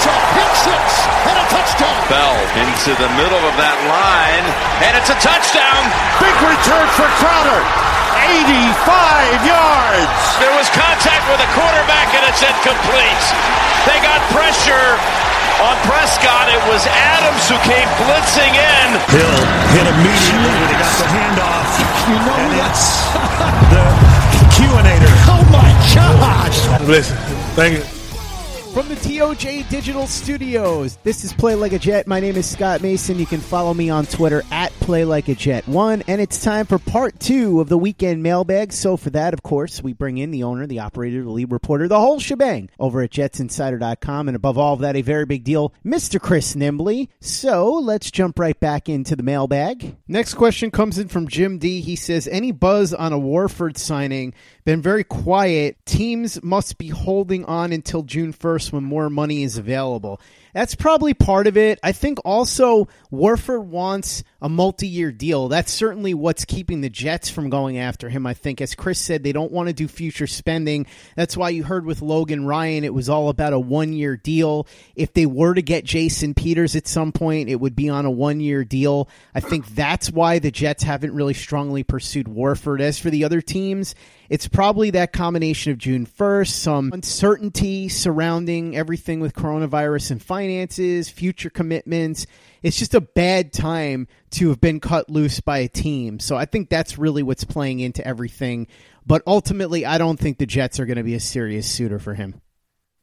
It's a pick six and a touchdown. Bell into the middle of that line, and it's a touchdown. Big return for Crowder. 85 yards. There was contact with the quarterback, and it's incomplete. They got pressure on Prescott. It was Adams who came blitzing in. Hill hit immediately when he got the handoff. You know and that's it's the Q-inator. oh my gosh. Listen, thank you. From the TOJ Digital Studios, this is Play Like a Jet. My name is Scott Mason. You can follow me on Twitter at Play Like a Jet One, and it's time for part two of the weekend mailbag. So for that, of course, we bring in the owner, the operator, the lead reporter, the whole shebang over at JetsInsider.com, and above all of that, a very big deal, Mr. Chris Nimbley. So let's jump right back into the mailbag. Next question comes in from Jim D. He says, "Any buzz on a Warford signing?" Been very quiet. Teams must be holding on until June 1st when more money is available. That's probably part of it. I think also Warford wants a multi year deal. That's certainly what's keeping the Jets from going after him. I think, as Chris said, they don't want to do future spending. That's why you heard with Logan Ryan, it was all about a one year deal. If they were to get Jason Peters at some point, it would be on a one year deal. I think that's why the Jets haven't really strongly pursued Warford. As for the other teams, it's probably that combination of June 1st, some uncertainty surrounding everything with coronavirus and finances, future commitments. It's just a bad time to have been cut loose by a team. So I think that's really what's playing into everything. But ultimately, I don't think the Jets are going to be a serious suitor for him.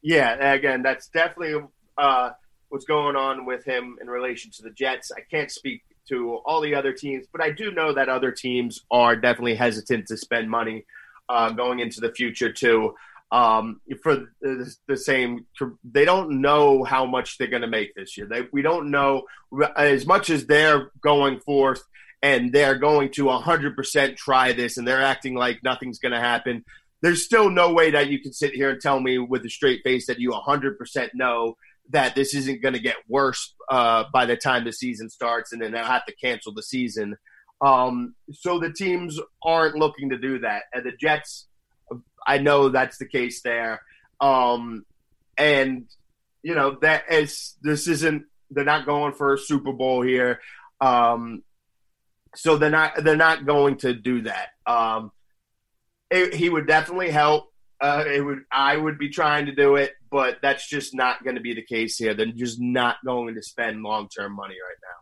Yeah, again, that's definitely uh, what's going on with him in relation to the Jets. I can't speak to all the other teams, but I do know that other teams are definitely hesitant to spend money uh, going into the future too. Um, for the, same, they don't know how much they're going to make this year. They, we don't know as much as they're going forth and they're going to 100% try this and they're acting like nothing's going to happen. There's still no way that you can sit here and tell me with a straight face that you 100% know that this isn't going to get worse uh, by the time the season starts and then they'll have to cancel the season. Um, so the teams aren't looking to do that. And the Jets, I know that's the case there. Um, and, you know, that is, this isn't, they're not going for a Super Bowl here. Um, so they're not, they're not going to do that. Um, it, he would definitely help. Uh, it would, I would be trying to do it, but that's just not going to be the case here. They're just not going to spend long term money right now.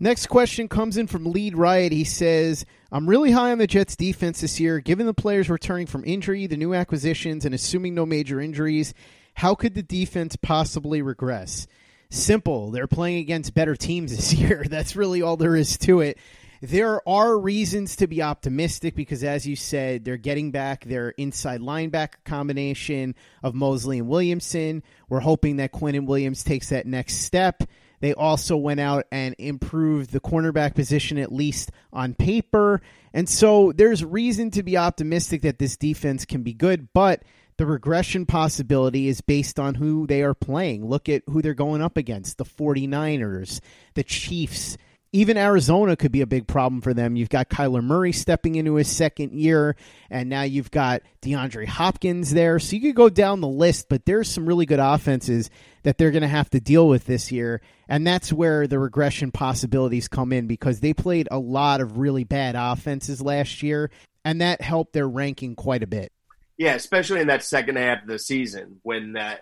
Next question comes in from Lead Riot. He says, I'm really high on the Jets defense this year. Given the players returning from injury, the new acquisitions, and assuming no major injuries, how could the defense possibly regress? Simple. They're playing against better teams this year. That's really all there is to it. There are reasons to be optimistic because, as you said, they're getting back their inside linebacker combination of Mosley and Williamson. We're hoping that Quinnen Williams takes that next step. They also went out and improved the cornerback position, at least on paper. And so there's reason to be optimistic that this defense can be good, but the regression possibility is based on who they are playing. Look at who they're going up against the 49ers, the Chiefs, even Arizona could be a big problem for them. You've got Kyler Murray stepping into his second year, and now you've got DeAndre Hopkins there. So you could go down the list, but there's some really good offenses that they're going to have to deal with this year. And that's where the regression possibilities come in because they played a lot of really bad offenses last year, and that helped their ranking quite a bit. Yeah, especially in that second half of the season when uh,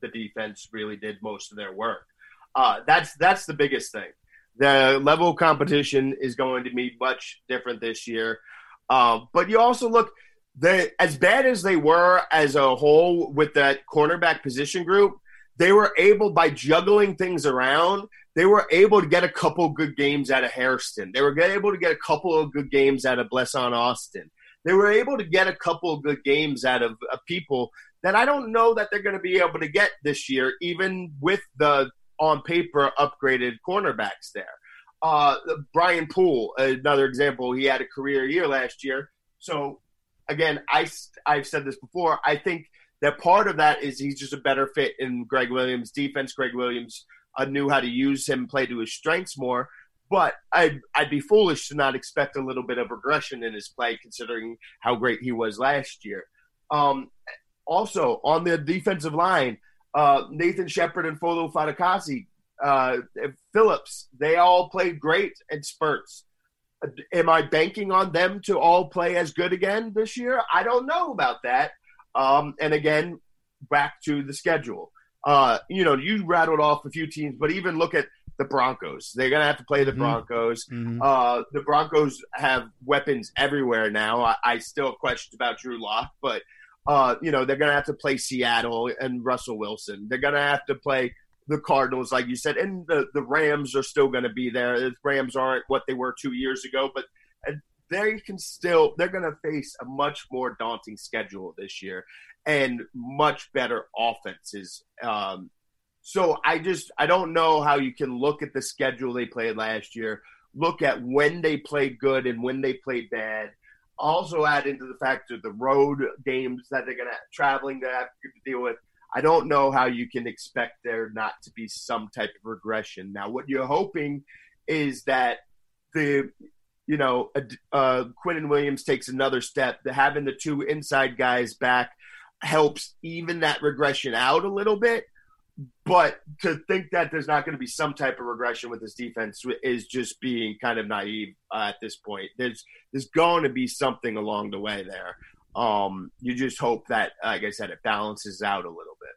the defense really did most of their work. Uh, that's that's the biggest thing the level of competition is going to be much different this year. Uh, but you also look they as bad as they were as a whole with that cornerback position group, they were able by juggling things around. They were able to get a couple good games out of Hairston. They were able to get a couple of good games out of Blessuan Austin. They were able to get a couple of good games out of, of people that I don't know that they're going to be able to get this year, even with the on paper upgraded cornerbacks there. Uh, Brian Poole, another example, he had a career year last year. So again, I I've said this before. I think that part of that is he's just a better fit in Gregg Williams' defense. Gregg Williams uh, knew how to use him, play to his strengths more. But I'd, I'd be foolish to not expect a little bit of regression in his play, considering how great he was last year. Um, also, on the defensive line, uh, Nathan Shepherd and Foley Fatukasi, uh, Phillips, they all played great in spurts. Am I banking on them to all play as good again this year? I don't know about that. Um, and again, back to the schedule. Uh, you know, you rattled off a few teams, but even look at the Broncos. They're going to have to play the mm-hmm. Broncos. Mm-hmm. Uh, the Broncos have weapons everywhere now. I, I still have questions about Drew Lock, but uh, you know they're going to have to play Seattle and Russell Wilson. They're going to have to play the Cardinals, like you said, and the the Rams are still going to be there. The Rams aren't what they were two years ago, but they can still they're going to face a much more daunting schedule this year and much better offenses. Um, so I just I don't know how you can look at the schedule they played last year, look at when they played good and when they played bad. Also add into the fact of the road games that they're gonna traveling to have to deal with. I don't know how you can expect there not to be some type of regression. Now, what you're hoping is that the you know, uh, Quinnen Williams takes another step. The, Having the two inside guys back helps even that regression out a little bit. But to think that there's not going to be some type of regression with this defense is just being kind of naive uh, at this point. There's there's going to be something along the way there. Um, you just hope that, like I said, it balances out a little bit.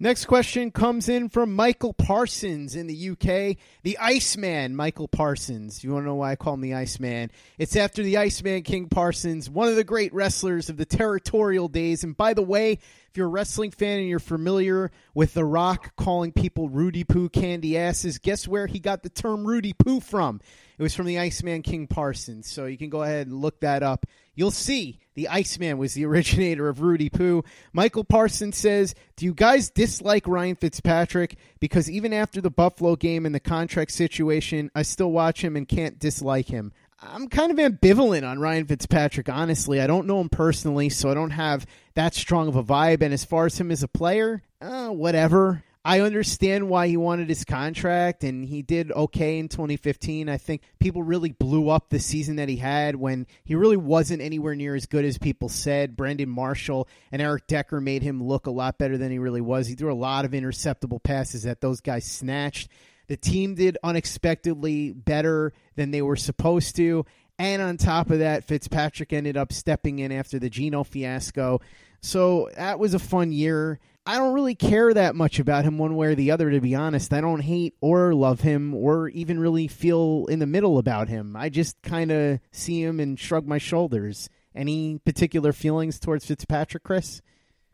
Next question comes in from Michael Parsons in the UK. The Iceman, Michael Parsons. You want to know why I call him the Iceman? It's after the Iceman King Parsons, one of the great wrestlers of the territorial days. And by the way, you're a wrestling fan and you're familiar with The Rock calling people Rudy Poo candy asses, guess where he got the term Rudy Poo from? It was from the Iceman King Parsons. So you can go ahead and look that up. You'll see the Iceman was the originator of Rudy Poo. Michael Parsons says, Do you guys dislike Ryan Fitzpatrick? Because even after the Buffalo game and the contract situation, I still watch him and can't dislike him. I'm kind of ambivalent on Ryan Fitzpatrick, honestly. I don't know him personally, so I don't have that strong of a vibe. And as far as him as a player, uh, whatever. I understand why he wanted his contract, and he did okay in 2015. I think people really blew up the season that he had when he really wasn't anywhere near as good as people said. Brandon Marshall and Eric Decker made him look a lot better than he really was. He threw a lot of interceptable passes that those guys snatched. The team did unexpectedly better than they were supposed to. And on top of that, Fitzpatrick ended up stepping in after the Geno fiasco. So that was a fun year. I don't really care that much about him one way or the other, to be honest. I don't hate or love him or even really feel in the middle about him. I just kind of see him and shrug my shoulders. Any particular feelings towards Fitzpatrick, Chris?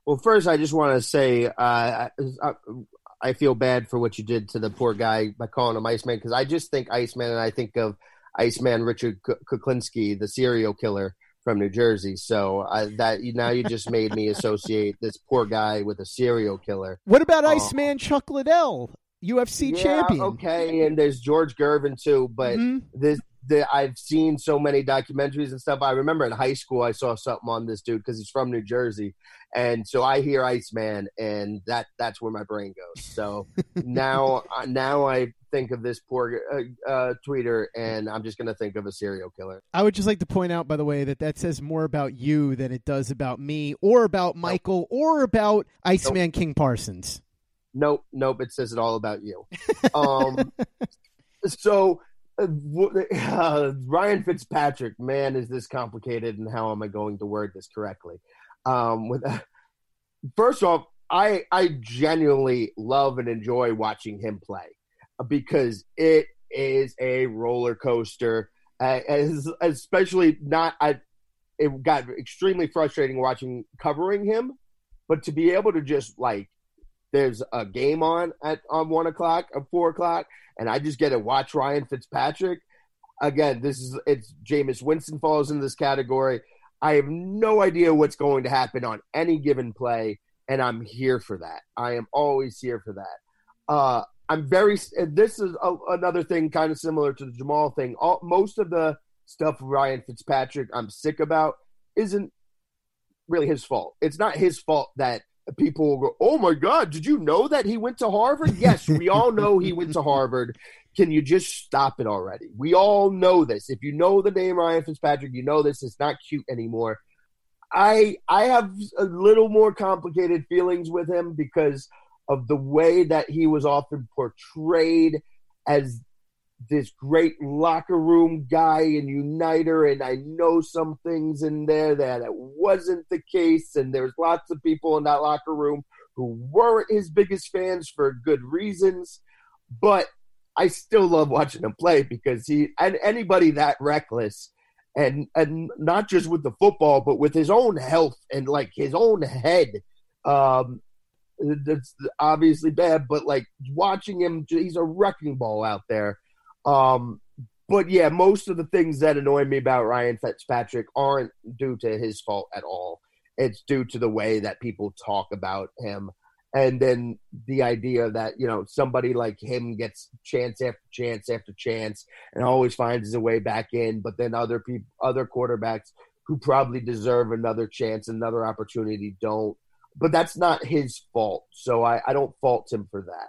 Well, first, I just want to say uh, I, feel bad for what you did to the poor guy by calling him Iceman because I just think Iceman and I think of Iceman Richard Kuklinski, the serial killer from New Jersey. So I, that now you just made me associate this poor guy with a serial killer. What about uh, Iceman Chuck Liddell, UFC yeah, champion? Okay, and there's George Gervin too. But mm-hmm. this, the, I've seen so many documentaries and stuff. I remember in high school I saw something on this dude because he's from New Jersey, and so I hear Iceman, and that that's where my brain goes. So now now I think of this poor uh, uh, tweeter, and I'm just going to think of a serial killer. I would just like to point out, by the way, that that says more about you than it does about me, or about Michael, nope. or about Iceman nope. King Parsons. Nope, nope. It says it all about you. Um, so. Uh, Ryan Fitzpatrick, man, is this complicated, and how am I going to word this correctly? Um, with first off, I I genuinely love and enjoy watching him play because it is a roller coaster. Uh, as, especially not, I, it got extremely frustrating watching covering him, but to be able to just like, there's a game on at on one o'clock or four o'clock, and I just get to watch Ryan Fitzpatrick. Again, this is it's Jameis Winston falls in this category. I have no idea what's going to happen on any given play, and I'm here for that. I am always here for that. Uh, I'm very. This is a, another thing, kind of similar to the Jamal thing. All, most of the stuff Ryan Fitzpatrick I'm sick about isn't really his fault. It's not his fault that people will go, "Oh my God, did you know that he went to Harvard?" Yes, we all know he went to Harvard. Can you just stop it already? We all know this. If you know the name Ryan Fitzpatrick, you know this. It's not cute anymore. I I have a little more complicated feelings with him because of the way that he was often portrayed as this great locker room guy and uniter and i know some things in there that it wasn't the case and there's lots of people in that locker room who weren't his biggest fans for good reasons but i still love watching him play because he and anybody that reckless and and not just with the football but with his own health and like his own head um that's obviously bad, but like watching him, he's a wrecking ball out there. Um, but yeah, most of the things that annoy me about Ryan Fitzpatrick aren't due to his fault at all. It's due to the way that people talk about him. And then the idea that, you know, somebody like him gets chance after chance after chance and always finds his way back in, but then other people, other quarterbacks who probably deserve another chance, another opportunity don't but that's not his fault. So I, I don't fault him for that.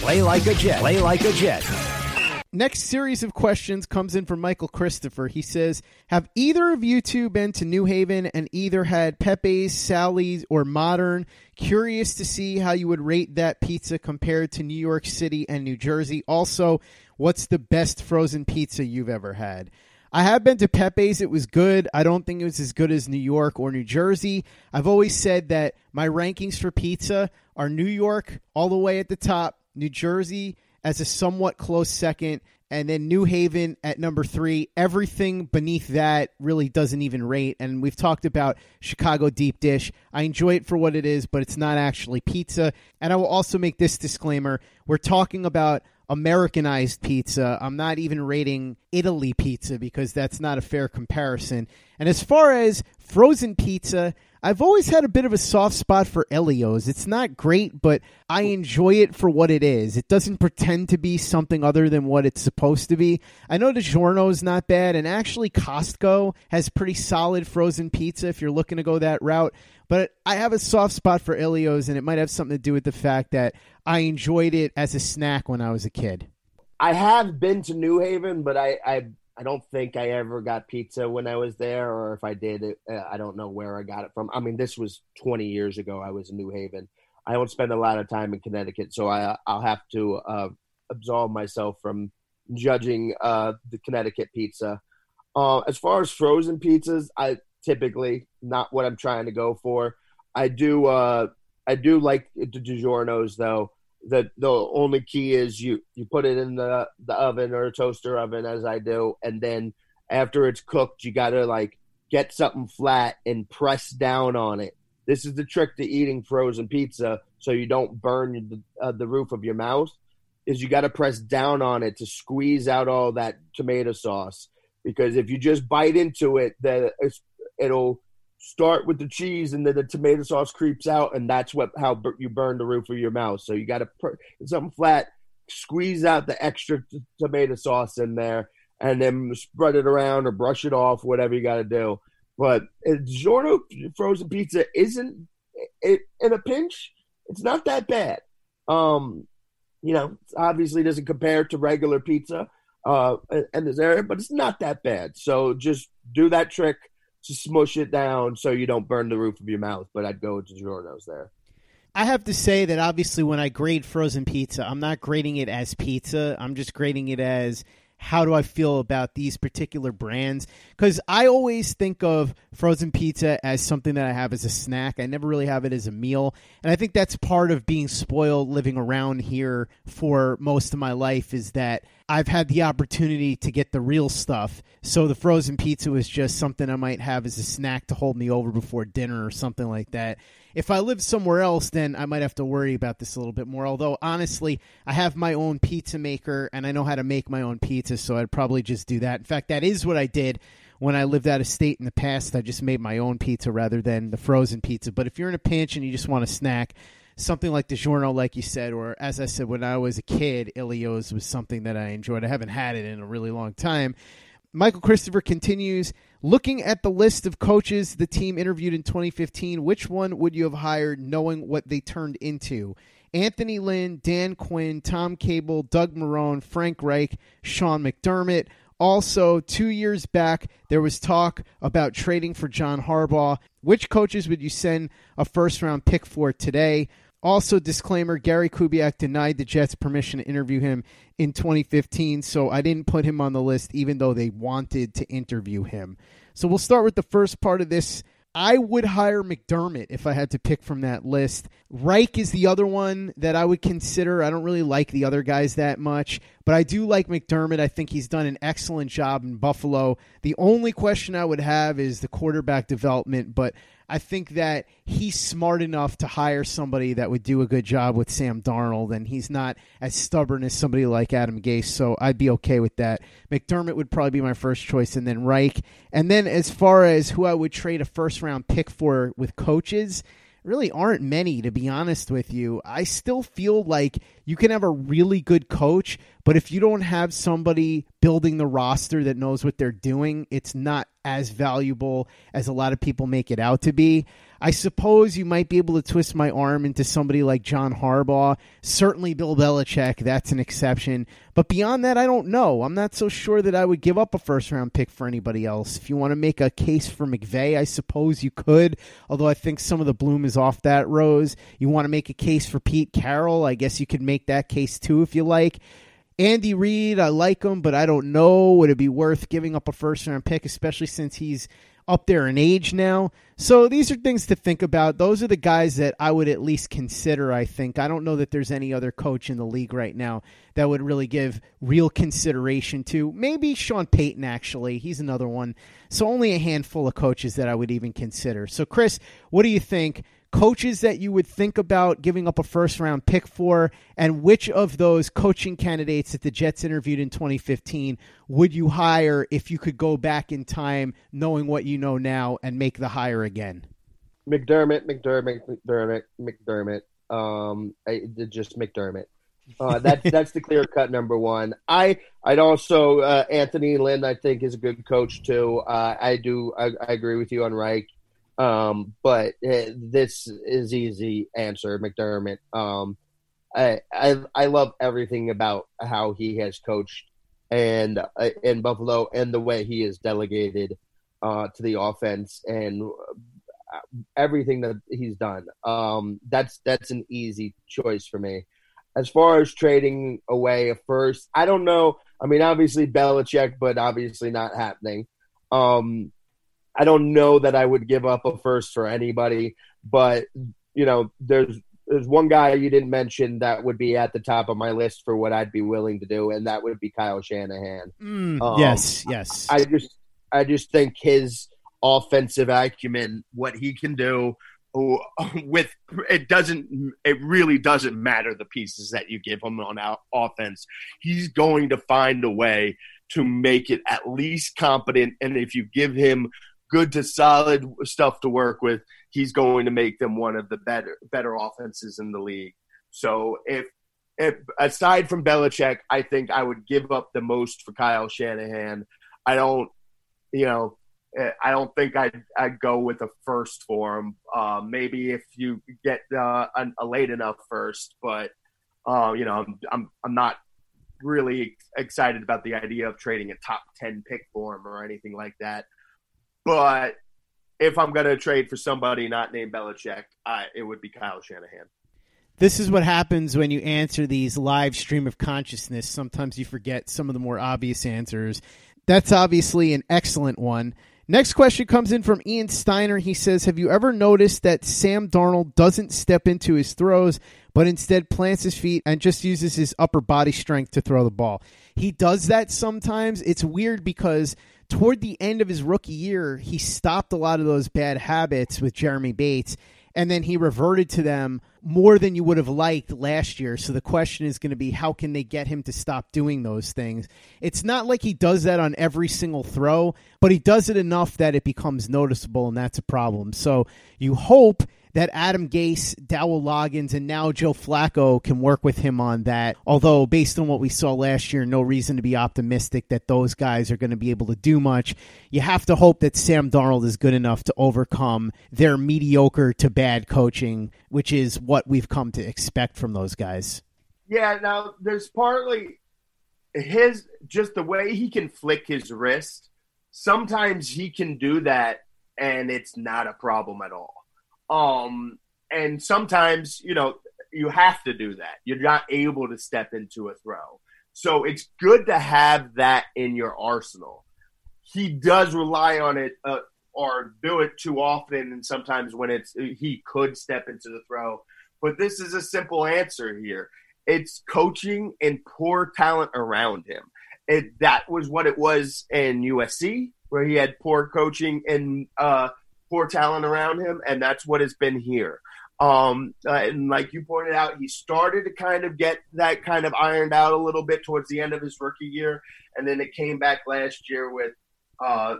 Play like a Jet. Play like a Jet. Next series of questions comes in from Michael Christopher. He says, Have either of you two been to New Haven and either had Pepe's, Sally's, or Modern? Curious to see how you would rate that pizza compared to New York City and New Jersey. Also, what's the best frozen pizza you've ever had? I have been to Pepe's. It was good. I don't think it was as good as New York or New Jersey. I've always said that my rankings for pizza are New York all the way at the top, New Jersey as a somewhat close second, and then New Haven at number three. Everything beneath that really doesn't even rate. And we've talked about Chicago deep dish. I enjoy it for what it is, but it's not actually pizza. And I will also make this disclaimer we're talking about Americanized pizza. I'm not even rating Italy pizza because that's not a fair comparison. And as far as frozen pizza, I've always had a bit of a soft spot for Ellio's. It's not great, but I enjoy it for what it is. It doesn't pretend to be something other than what it's supposed to be. I know DiGiorno is not bad, and actually Costco has pretty solid frozen pizza if you're looking to go that route. But I have a soft spot for Ellio's, and it might have something to do with the fact that I enjoyed it as a snack when I was a kid. I have been to New Haven, but I, I I don't think I ever got pizza when I was there, or if I did, it, uh, I don't know where I got it from. I mean, this was 20 years ago. I was in New Haven. I don't spend a lot of time in Connecticut, so I I'll have to uh, absolve myself from judging uh, the Connecticut pizza. Uh, as far as frozen pizzas, I typically not what I'm trying to go for. I do uh, I do like the DiGiorno's though the the only key is you you put it in the the oven or toaster oven as I do, and then after it's cooked, you got to like get something flat and press down on it. This is the trick to eating frozen pizza, so you don't burn the, uh, the roof of your mouth. Is you got to press down on it to squeeze out all that tomato sauce. Because if you just bite into it, then it'll start with the cheese and then the tomato sauce creeps out and that's what how you burn the roof of your mouth. So you got to put something flat squeeze out the extra t- tomato sauce in there and then spread it around or brush it off whatever you got to do. But Giorno frozen pizza isn't it in a pinch it's not that bad. Um you know obviously doesn't compare to regular pizza uh and this area but it's not that bad. So just do that trick to smush it down so you don't burn the roof of your mouth. But I'd go to Giorno's there. I have to say that obviously when I grade frozen pizza, I'm not grading it as pizza. I'm just grading it as how do I feel about these particular brands? Because I always think of frozen pizza as something that I have as a snack. I never really have it as a meal. And I think that's part of being spoiled living around here for most of my life is that I've had the opportunity to get the real stuff. So the frozen pizza was just something I might have as a snack to hold me over before dinner or something like that. If I lived somewhere else, then I might have to worry about this a little bit more. Although, honestly, I have my own pizza maker and I know how to make my own pizza, so I'd probably just do that. In fact, that is what I did when I lived out of state in the past. I just made my own pizza rather than the frozen pizza. But if you're in a pinch and you just want a snack, something like DiGiorno, like you said, or as I said, when I was a kid, Ellio's was something that I enjoyed. I haven't had it in a really long time. Michael Christopher continues looking at the list of coaches the team interviewed in 2015. Which one would you have hired knowing what they turned into? Anthony Lynn, Dan Quinn, Tom Cable, Doug Marrone, Frank Reich, Sean McDermott. Also, two years back, there was talk about trading for John Harbaugh. Which coaches would you send a first round pick for today? Also, disclaimer Gary Kubiak denied the Jets permission to interview him in 2015, so I didn't put him on the list even though they wanted to interview him. So we'll start with the first part of this. I would hire McDermott if I had to pick from that list. Reich is the other one that I would consider. I don't really like the other guys that much, but I do like McDermott. I think he's done an excellent job in Buffalo. The only question I would have is the quarterback development, but I think that he's smart enough to hire somebody that would do a good job with Sam Darnold, and he's not as stubborn as somebody like Adam Gase, so I'd be okay with that. McDermott would probably be my first choice, and then Reich. And then as far as who I would trade a first round pick for with coaches, really aren't many, to be honest with you. I still feel like you can have a really good coach, but if you don't have somebody building the roster that knows what they're doing, it's not as valuable as a lot of people make it out to be. I suppose you might be able to twist my arm into somebody like John Harbaugh. Certainly Bill Belichick, that's an exception. But beyond that, I don't know. I'm not so sure that I would give up a first round pick for anybody else. If you want to make a case for McVay, I suppose you could, although I think some of the bloom is off that rose. You want to make a case for Pete Carroll, I guess you could make that case too if you like. Andy Reid, I like him, but I don't know. Would it be worth giving up a first round pick, especially since he's up there in age now. So these are things to think about. Those are the guys that I would at least consider, I think. I don't know that there's any other coach in the league right now that would really give real consideration to. Maybe Sean Payton, actually. He's another one. So only a handful of coaches that I would even consider. So, Chris, what do you think? Coaches that you would think about giving up a first round pick for, and which of those coaching candidates that the Jets interviewed in 2015 would you hire if you could go back in time, knowing what you know now, and make the hire again? McDermott, McDermott, McDermott, McDermott. Um, I, just McDermott. Uh, that's that's the clear cut number one. I I'd also uh, Anthony Lynn. I think is a good coach too. Uh, I do. I, I, agree with you on Reich. Um, but uh, this is easy answer McDermott. Um, I, I I love everything about how he has coached and uh, in Buffalo and the way he is delegated uh, to the offense and everything that he's done. Um, that's that's an easy choice for me. As far as trading away a first, I don't know. I mean, obviously Belichick, but obviously not happening. Um, I don't know that I would give up a first for anybody, but you know, there's there's one guy you didn't mention that would be at the top of my list for what I'd be willing to do, and that would be Kyle Shanahan. Mm, um, yes, yes. I just I just think his offensive acumen, what he can do with it doesn't it really doesn't matter the pieces that you give him on offense. He's going to find a way to make it at least competent and if you give him good to solid stuff to work with, he's going to make them one of the better better offenses in the league. So if if aside from Belichick, I think I would give up the most for Kyle Shanahan. I don't, you know, Eh, I don't think I'd, I'd go with a first for him. Uh, maybe if you get uh, a, a, late enough first, but uh, you know, I'm, I'm I'm not really excited about the idea of trading a top ten pick for him or anything like that. But if I'm going to trade for somebody not named Belichick, I, it would be Kyle Shanahan. This is what happens when you answer these live stream of consciousness. Sometimes you forget some of the more obvious answers. That's obviously an excellent one. Next question comes in from Ian Steiner. He says, Have you ever noticed that Sam Darnold doesn't step into his throws, but instead plants his feet and just uses his upper body strength to throw the ball? He does that sometimes. It's weird because toward the end of his rookie year, he stopped a lot of those bad habits with Jeremy Bates and then he reverted to them more than you would have liked last year. So the question is going to be how can they get him to stop doing those things? It's not like he does that on every single throw, but he does it enough that it becomes noticeable, and that's a problem. So you hope that Adam Gase, Dowell Loggains, and now Joe Flacco can work with him on that. Although, based on what we saw last year, no reason to be optimistic that those guys are going to be able to do much. You have to hope that Sam Darnold is good enough to overcome their mediocre to bad coaching, which is what we've come to expect from those guys. Yeah, now there's partly his just the way he can flick his wrist. Sometimes he can do that and it's not a problem at all. Um, and sometimes, you know, you have to do that. You're not able to step into a throw. So it's good to have that in your arsenal. He does rely on it uh, or do it too often, and sometimes when it's he could step into the throw. But this is a simple answer here. It's coaching and poor talent around him. It, that was what it was in USC, where he had poor coaching and uh, poor talent around him, and that's what has been here. Um, uh, and like you pointed out, he started to kind of get that kind of ironed out a little bit towards the end of his rookie year, and then it came back last year with, uh,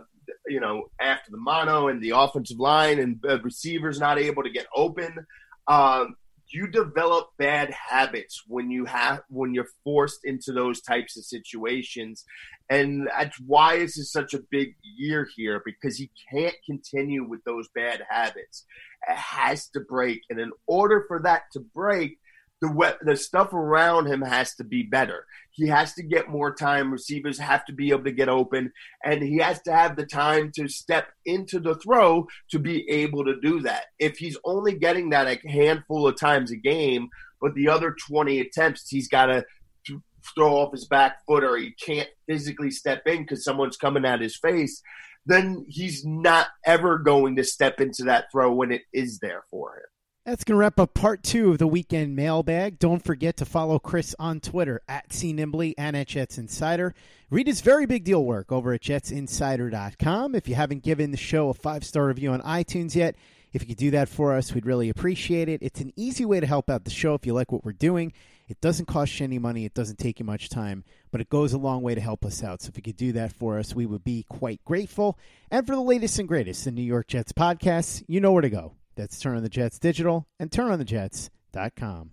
you know, after the mono and the offensive line and uh, receivers not able to get open. Um, you develop bad habits when you have when you're forced into those types of situations. And that's why this is such a big year here because he can't continue with those bad habits. It has to break. And in order for that to break the the stuff around him has to be better. He has to get more time. Receivers have to be able to get open, and he has to have the time to step into the throw to be able to do that. If he's only getting that a handful of times a game, but the other twenty attempts he's got to throw off his back foot or he can't physically step in because someone's coming at his face, then he's not ever going to step into that throw when it is there for him. That's going to wrap up part two of the weekend mailbag. Don't forget to follow Chris on Twitter at CNimbley and at Jets Insider. Read his very big deal work over at jetsinsider.com. If you haven't given the show a five star review on iTunes yet, if you could do that for us, we'd really appreciate it. It's an easy way to help out the show if you like what we're doing. It doesn't cost you any money, it doesn't take you much time, but it goes a long way to help us out. So if you could do that for us, we would be quite grateful. And for the latest and greatest in New York Jets podcasts, you know where to go That's Turn on the Jets Digital and turnonthejets.com.